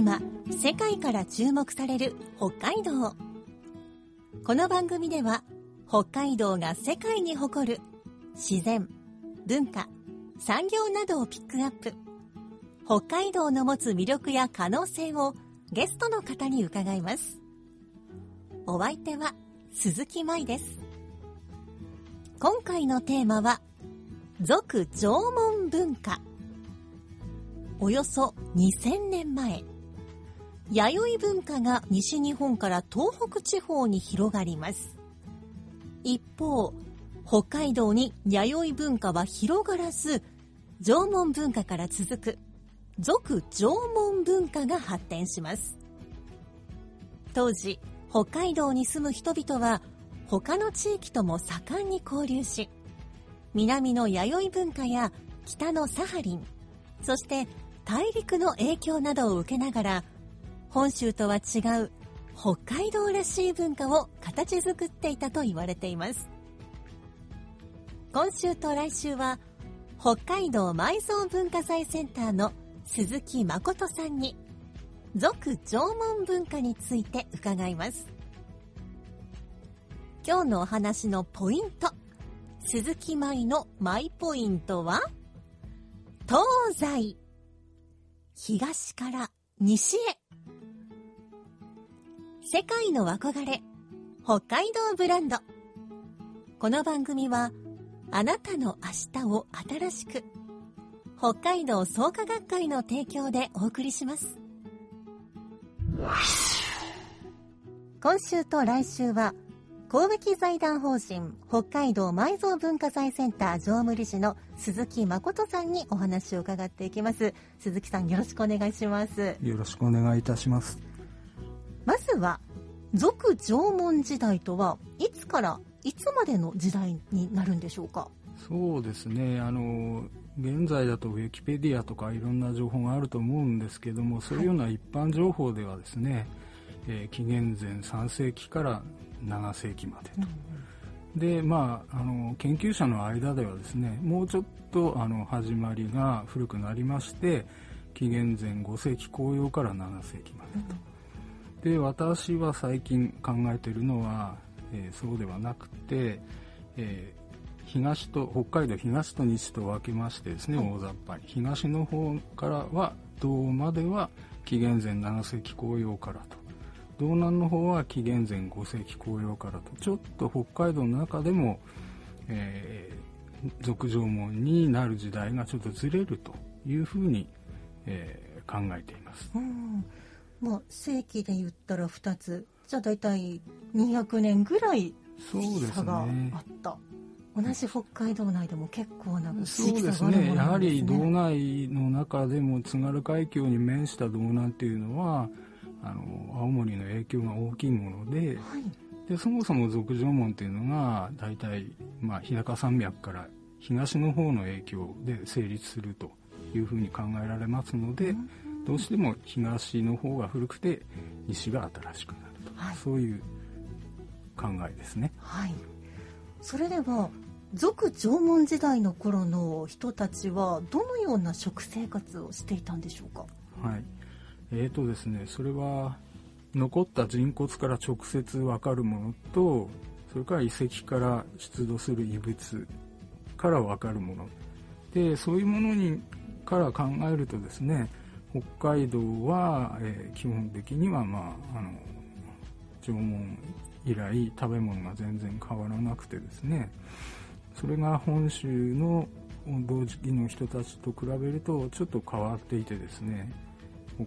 今、世界から注目される北海道。この番組では、北海道が世界に誇る自然、文化、産業などをピックアップ。北海道の持つ魅力や可能性をゲストの方に伺います。お相手は鈴木舞です。今回のテーマは、俗縄文文化。およそ2000年前、弥生文化が西日本から東北地方に広がります。一方、北海道に弥生文化は広がらず、縄文文化から続く、俗縄文文化が発展します。当時、北海道に住む人々は、他の地域とも盛んに交流し、南の弥生文化や北のサハリン、そして大陸の影響などを受けながら、本州とは違う北海道らしい文化を形作っていたと言われています。今週と来週は、北海道埋蔵文化財センターの鈴木誠さんに、俗縄文文化について伺います。今日のお話のポイント。鈴木舞のマイポイントは、東西。東から西へ。世界の憧れ、北海道ブランド。この番組は、あなたの明日を新しく、北海道創価学会の提供でお送りします。今週と来週は、神戸財団法人北海道埋蔵文化財センター常務理事の鈴木誠さんにお話を伺っていきます。鈴木さんよろしくお願いします。よろしくお願いいたします。まずは、俗縄文時代とはいつからいつまでの時代になるんでしょうか？そうですね。あの、現在だとウィキペディアとかいろんな情報があると思うんですけども、そういうような一般情報ではですね、えー紀元前3世紀から7世紀までと。で、まあ、あの、研究者の間ではですね、もうちょっとあの始まりが古くなりまして、紀元前5世紀後葉から7世紀までと。で私は最近考えているのは、えーそうではなくて、えー東と北海道東と西と分けましてですね、大雑把に東の方からは道までは紀元前7世紀後葉からと道南の方は紀元前5世紀後葉からとちょっと北海道の中でも、えー俗縄文になる時代がちょっとずれるというふうに、えー考えています。うん。まあ、世紀で言ったら2つ。じゃあ大体200年ぐらいそうです差があねった。同じ北海道内でも結構な地そう域ですね。差があるものやは。り道内の中でも津軽海峡に面した道南っていうのは、あの、青森の影響が大きいもので、はい。で、そもそも俗縄文っていうのが、大体、まあ、日高山脈から東の方の影響で成立するというふうに考えられますので、どうしても東の方が古くて、西が新しくなると。はいそういう考えですね。はい。それでは、俗縄文時代の頃の人たちはどのような食生活をしていたんでしょうか？はい。えーとですね、それは残った人骨から直接わかるものと、それから遺跡から出土する遺物からわかるもの。で、そういうものにから考えるとですね、北海道は、えー基本的には、まあ、あの、縄文以来食べ物が全然変わらなくてですね、それが本州の同時期の人たちと比べるとちょっと変わっていてですね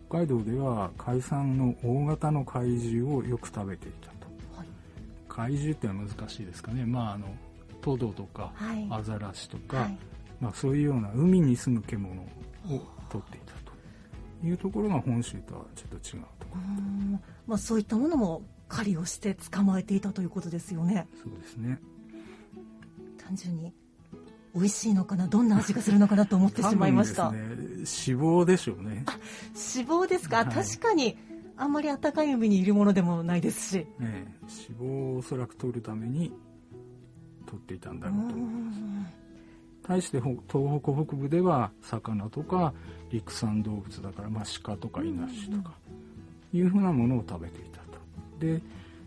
北海道では海産の大型の怪獣をよく食べていたと。はい。怪獣ってのは難しいですかね。まああのトドとかはい。アザラシとか、はい。まあ、そういうような海に住む獣を取っていたと。いうところが本州とはちょっと違うところ。うん。まあ、そういったものも狩りをして捕まえていたということですよね。そうですね。単純に美味しいのかな？どんな味がするのかなと思ってしまいました、ね、脂肪でしょうね、脂肪ですか、はい。確かにあんまり暖かい海にいるものでもないですし。ええ脂肪をおそらく取るために取っていたんだろうと思います。対してほ東北北部では魚とか陸産動物だから、まあ、鹿とかイノシシとかいうふうなものを食べていたと。で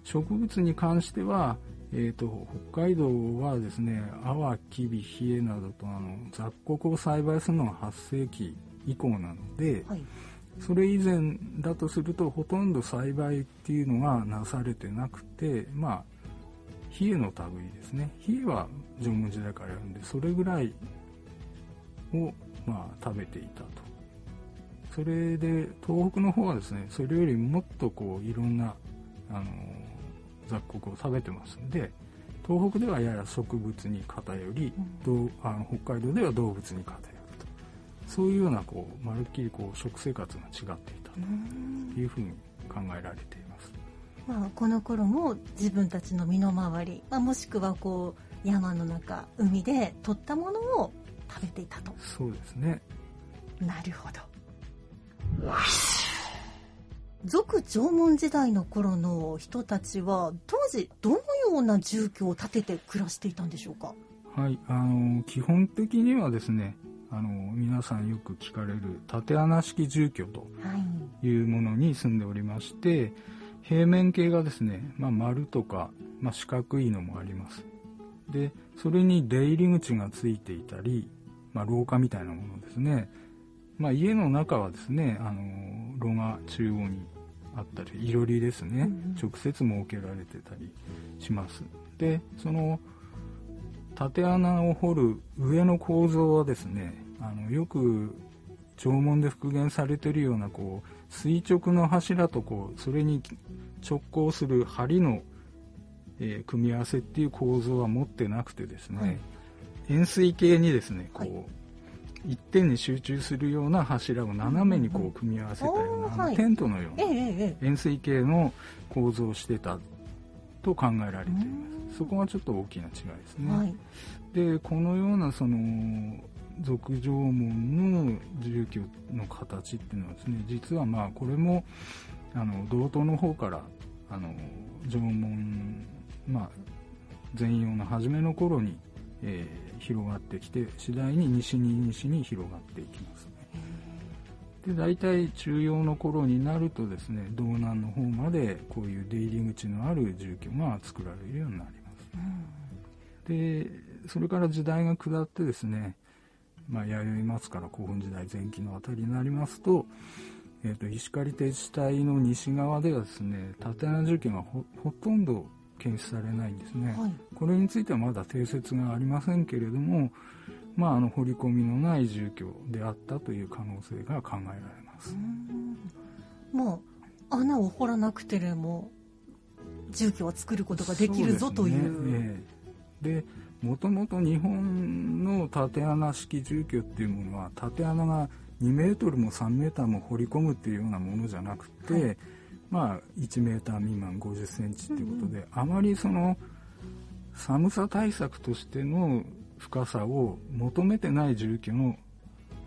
植物に関しては、えー、と北海道はですねアワキビヒエなどとあの雑穀を栽培するのが8世紀以降なので、はい。それ以前だとするとほとんど栽培っていうのがなされてなくてまあ冷えの類ですね。冷えは縄文時代からやるんでそれぐらいをまあ食べていたと。それで東北の方はですねそれよりもっとこういろんなあの雑穀を食べてますんで東北ではやや植物に偏り、どうあの北海道では動物に偏ると。そういうようなこうまるっきりこう食生活が違っていたというふうに考えられています。まあ、この頃も自分たちの身の回り、まあ、もしくはこう山の中海で取ったものを食べていたと。そうですね。なるほど俗縄文時代の頃の人たちは当時どのような住居を建てて暮らしていたんでしょうか？はい、あの基本的にはですね、あの皆さんよく聞かれる縦穴式住居とはいいうものに住んでおりまして、平面形がですね、まあ、丸とか、まあ、四角いのもあります。で、それに出入り口がついていたり、まあ、廊下みたいなものですね。まあ、家の中はですね、あの炉が中央にあったり、いろりですね、うんうん。直接設けられてたりします。で、その縦穴を掘る上の構造はですねあのよく縄文で復元されているようなこう垂直の柱とこうそれに直行する梁の、えー組み合わせっていう構造は持ってなくてですね、はい。円錐形にですねこう、はい一点に集中するような柱を斜めにこう組み合わせたような、テントのような円錐形の構造をしてたと考えられています。そこがちょっと大きな違いですね、はい。でこのようなその俗縄文の住居の形っていうのはですね実はまあこれもあの道東の方からあの縄文まあ前洋の初めの頃に、えー広がってきて次第に西に西に広がっていきますね。で大体中洋の頃になるとですね道南の方までこういう出入り口のある住居が作られるようになります。でそれから時代が下ってですね、まあ、弥生松から古墳時代前期のあたりになりますと,、えー、と石狩低地帯の西側ではですね縦穴住居がほほとんど検出されないんですね、はい。これについてはまだ定説がありませんけれども、まあ、あの掘り込みのない住居であったという可能性が考えられます、もう穴を掘らなくても住居を作ることができるぞという。ですね。ええ。でもともと日本の縦穴式住居っていうものは縦穴が2メートルも3メーターも掘り込むっていうようなものじゃなくて、はいまあ1メーター未満50センチっていうことで、あまりその寒さ対策としての深さを求めてない住居の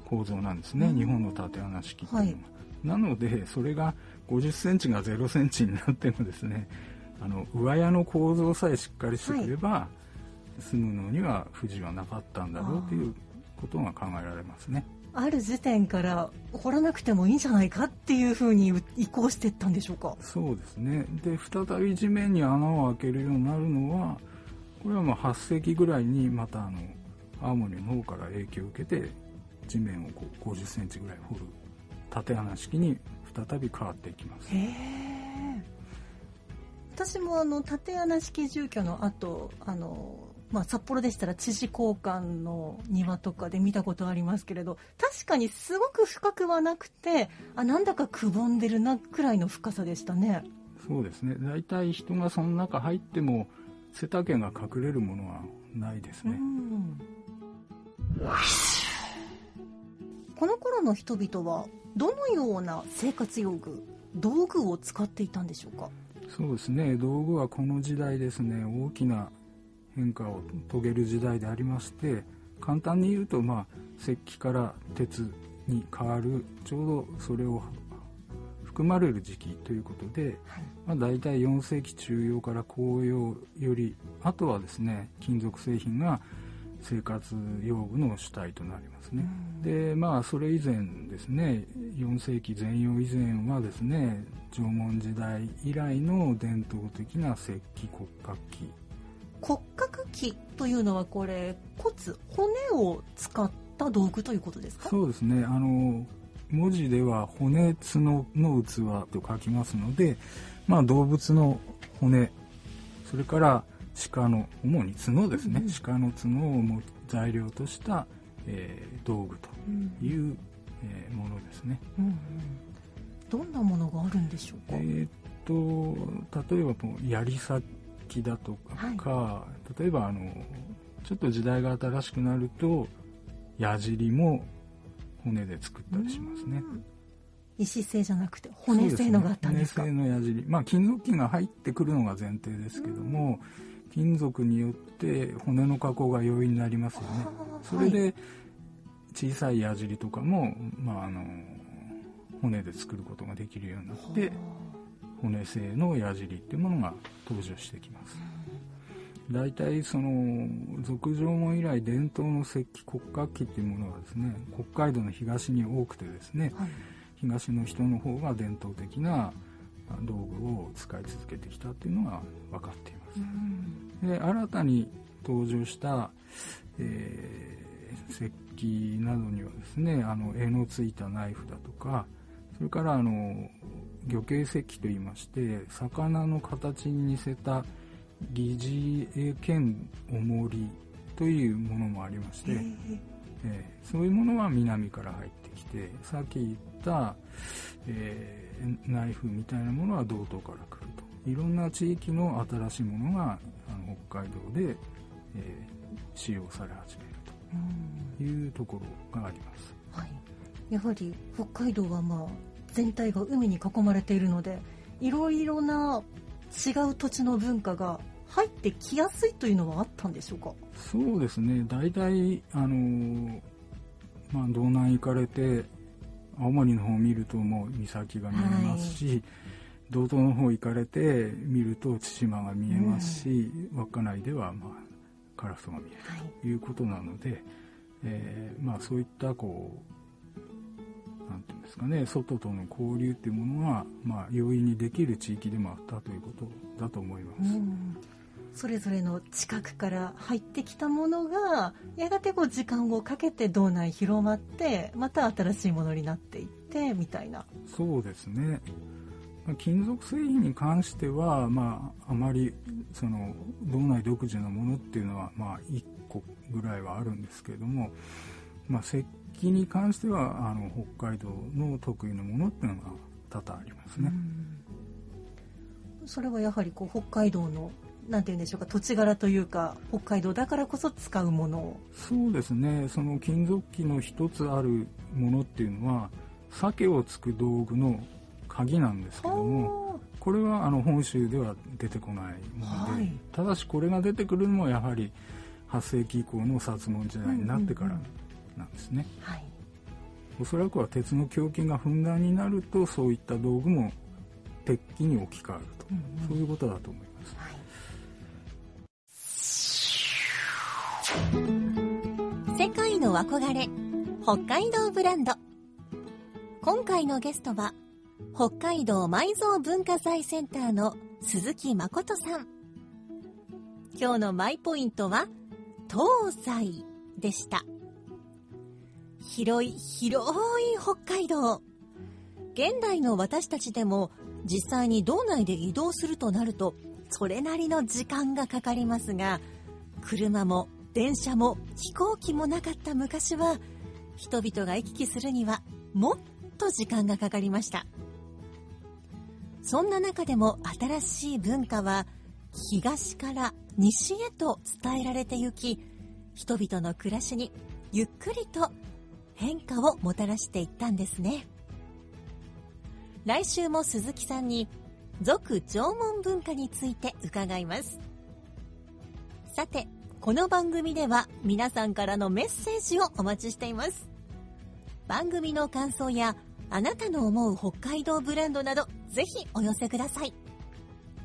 構造なんですね、うん。日本の縦穴式っていうのは、はい。なのでそれが50センチが0センチになってもですねあの上屋の構造さえしっかりしてくれば、住むのには不自由はなかったんだろうということが考えられますね。ある時点から掘らなくてもいいんじゃないかっていうふうに移行していったんでしょうか？そうですね。で再び地面に穴を開けるようになるのはこれはまあ8世紀ぐらいにまたあの青森の方から影響を受けて地面をこう50センチぐらい掘る縦穴式に再び変わっていきます。へえ私もあの縦穴式住居の後あの、まあ、札幌でしたら知事交換の庭とかで見たことありますけれど確かにすごく深くはなくてあなんだかくぼんでるなくらいの深さでしたね。そうですね。大体人がその中入っても背丈が隠れるものはないですうね、ん。この頃の人々はどのような生活用具道具を使っていたんでしょうか？そうですね。道具はこの時代ですね。大きな変化を遂げる時代でありまして簡単に言うと、まあ、石器から鉄に変わるちょうどそれを含まれる時期ということで、はいまあ、大体4世紀中葉から後葉よりあとはですね金属製品が生活用具の主体となりますね。でまあそれ以前ですね4世紀前葉以前はですね縄文時代以来の伝統的な石器骨格器骨格器というのはこれ骨骨を使った道具ということですか？そうですね。あの文字では骨角の器と書きますので、まあ、動物の骨それから鹿の主に角ですね、うん。鹿の角をも材料とした、えー道具とうん。いう、えーものですね。うんうん。どんなものがあるんでしょうか、えーっと例えば槍先だとか、例えばあのちょっと時代が新しくなると矢尻も骨で作ったりしますね。うん。石製じゃなくて骨製のがあったんですか？ね。骨製の矢尻。まあ金属器が入ってくるのが前提ですけども、金属によって骨の加工が容易になりますよね。それで小さい矢尻とかも、まあ、あの骨で作ることができるようになって骨製の矢尻っていうものが登場してきます。大体その俗縄文以来伝統の石器骨格器っていうものはですね北海道の東に多くてですねはい。東の人の方が伝統的なあ道具を使い続けてきたっていうのが分かっています。うん。で新たに登場した、えー石器などにはですねあの柄のついたナイフだとかそれからあの魚形石器といいまして魚の形に似せた疑似絵兼重りというものもありまして、えーそういうものは南から入ってきてさっき言った、えーナイフみたいなものは道東から来ると。いろんな地域の新しいものがあの北海道で、えー使用され始めるうん。というところがあります。はい、やはり北海道はまあ全体が海に囲まれているのでいろいろな違う土地の文化が入ってきやすいというのはあったんでしょうか？そうですね。大体あのーまあ道南行かれて青森の方を見るともう岬が見えますし、道東の方行かれて見ると対馬が見えますし、稚内ではまあカラスが見えるはい。ということなので、えーまあそういったこうなんていうんですかね外との交流っていうものがまあ容易にできる地域でもあったということだと思います。うんそれぞれの近くから入ってきたものがやがてこう時間をかけて道内広まってまた新しいものになっていってみたいなそうですね。まあ金属製品に関しては、まあ、あまりその道内独自のものっていうのは、まあ、1個ぐらいはあるんですけれども、まあ、石器に関してはあの北海道の得意なものっていうのが多々ありますね。それはやはりこう北海道のなんて言うんでしょうか土地柄というか北海道だからこそ使うもの。をそうですね。その金属器の一つあるものっていうのは鮭をつく道具の鍵なんですけども、これはあの本州では出てこないもので、はい。ただしこれが出てくるのもやはり8世紀以降の薩問時代になってからなんですね、はい。おそらくは鉄の胸筋がふんだんになるとそういった道具も鉄器に置き換わると、うんうん。そういうことだと思います。はい。世界の憧れ北海道ブランド。今回のゲストは北海道埋蔵文化財センターの鈴木誠さん。今日のマイポイントは東西でした広い広い北海道。現代の私たちでも実際に道内で移動するとなるとそれなりの時間がかかりますが車も電車も飛行機もなかった昔は人々が行き来するにはもっと時間がかかりました。そんな中でも新しい文化は東から西へと伝えられてゆき人々の暮らしにゆっくりと変化をもたらしていったんですね。来週も鈴木さんに俗縄文文化について伺います。さて、この番組では皆さんからのメッセージをお待ちしています。番組の感想やあなたの思う北海道ブランドなどぜひお寄せください。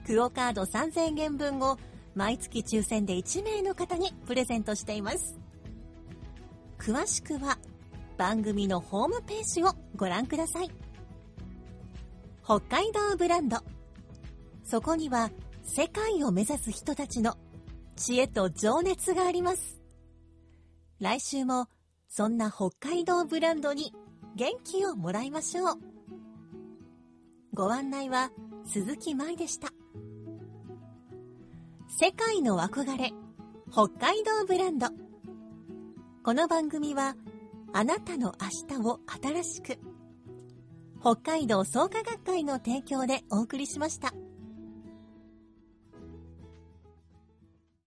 クオカード3000円分を毎月抽選で1名の方にプレゼントしています。詳しくは番組のホームページをご覧ください。北海道ブランド。そこには世界を目指す人たちの知恵と情熱があります。来週もそんな北海道ブランドに元気をもらいましょう。ご案内は鈴木舞でした。世界の憧れ、北海道ブランド。この番組は、あなたの明日を新しく、北海道創価学会の提供でお送りしました。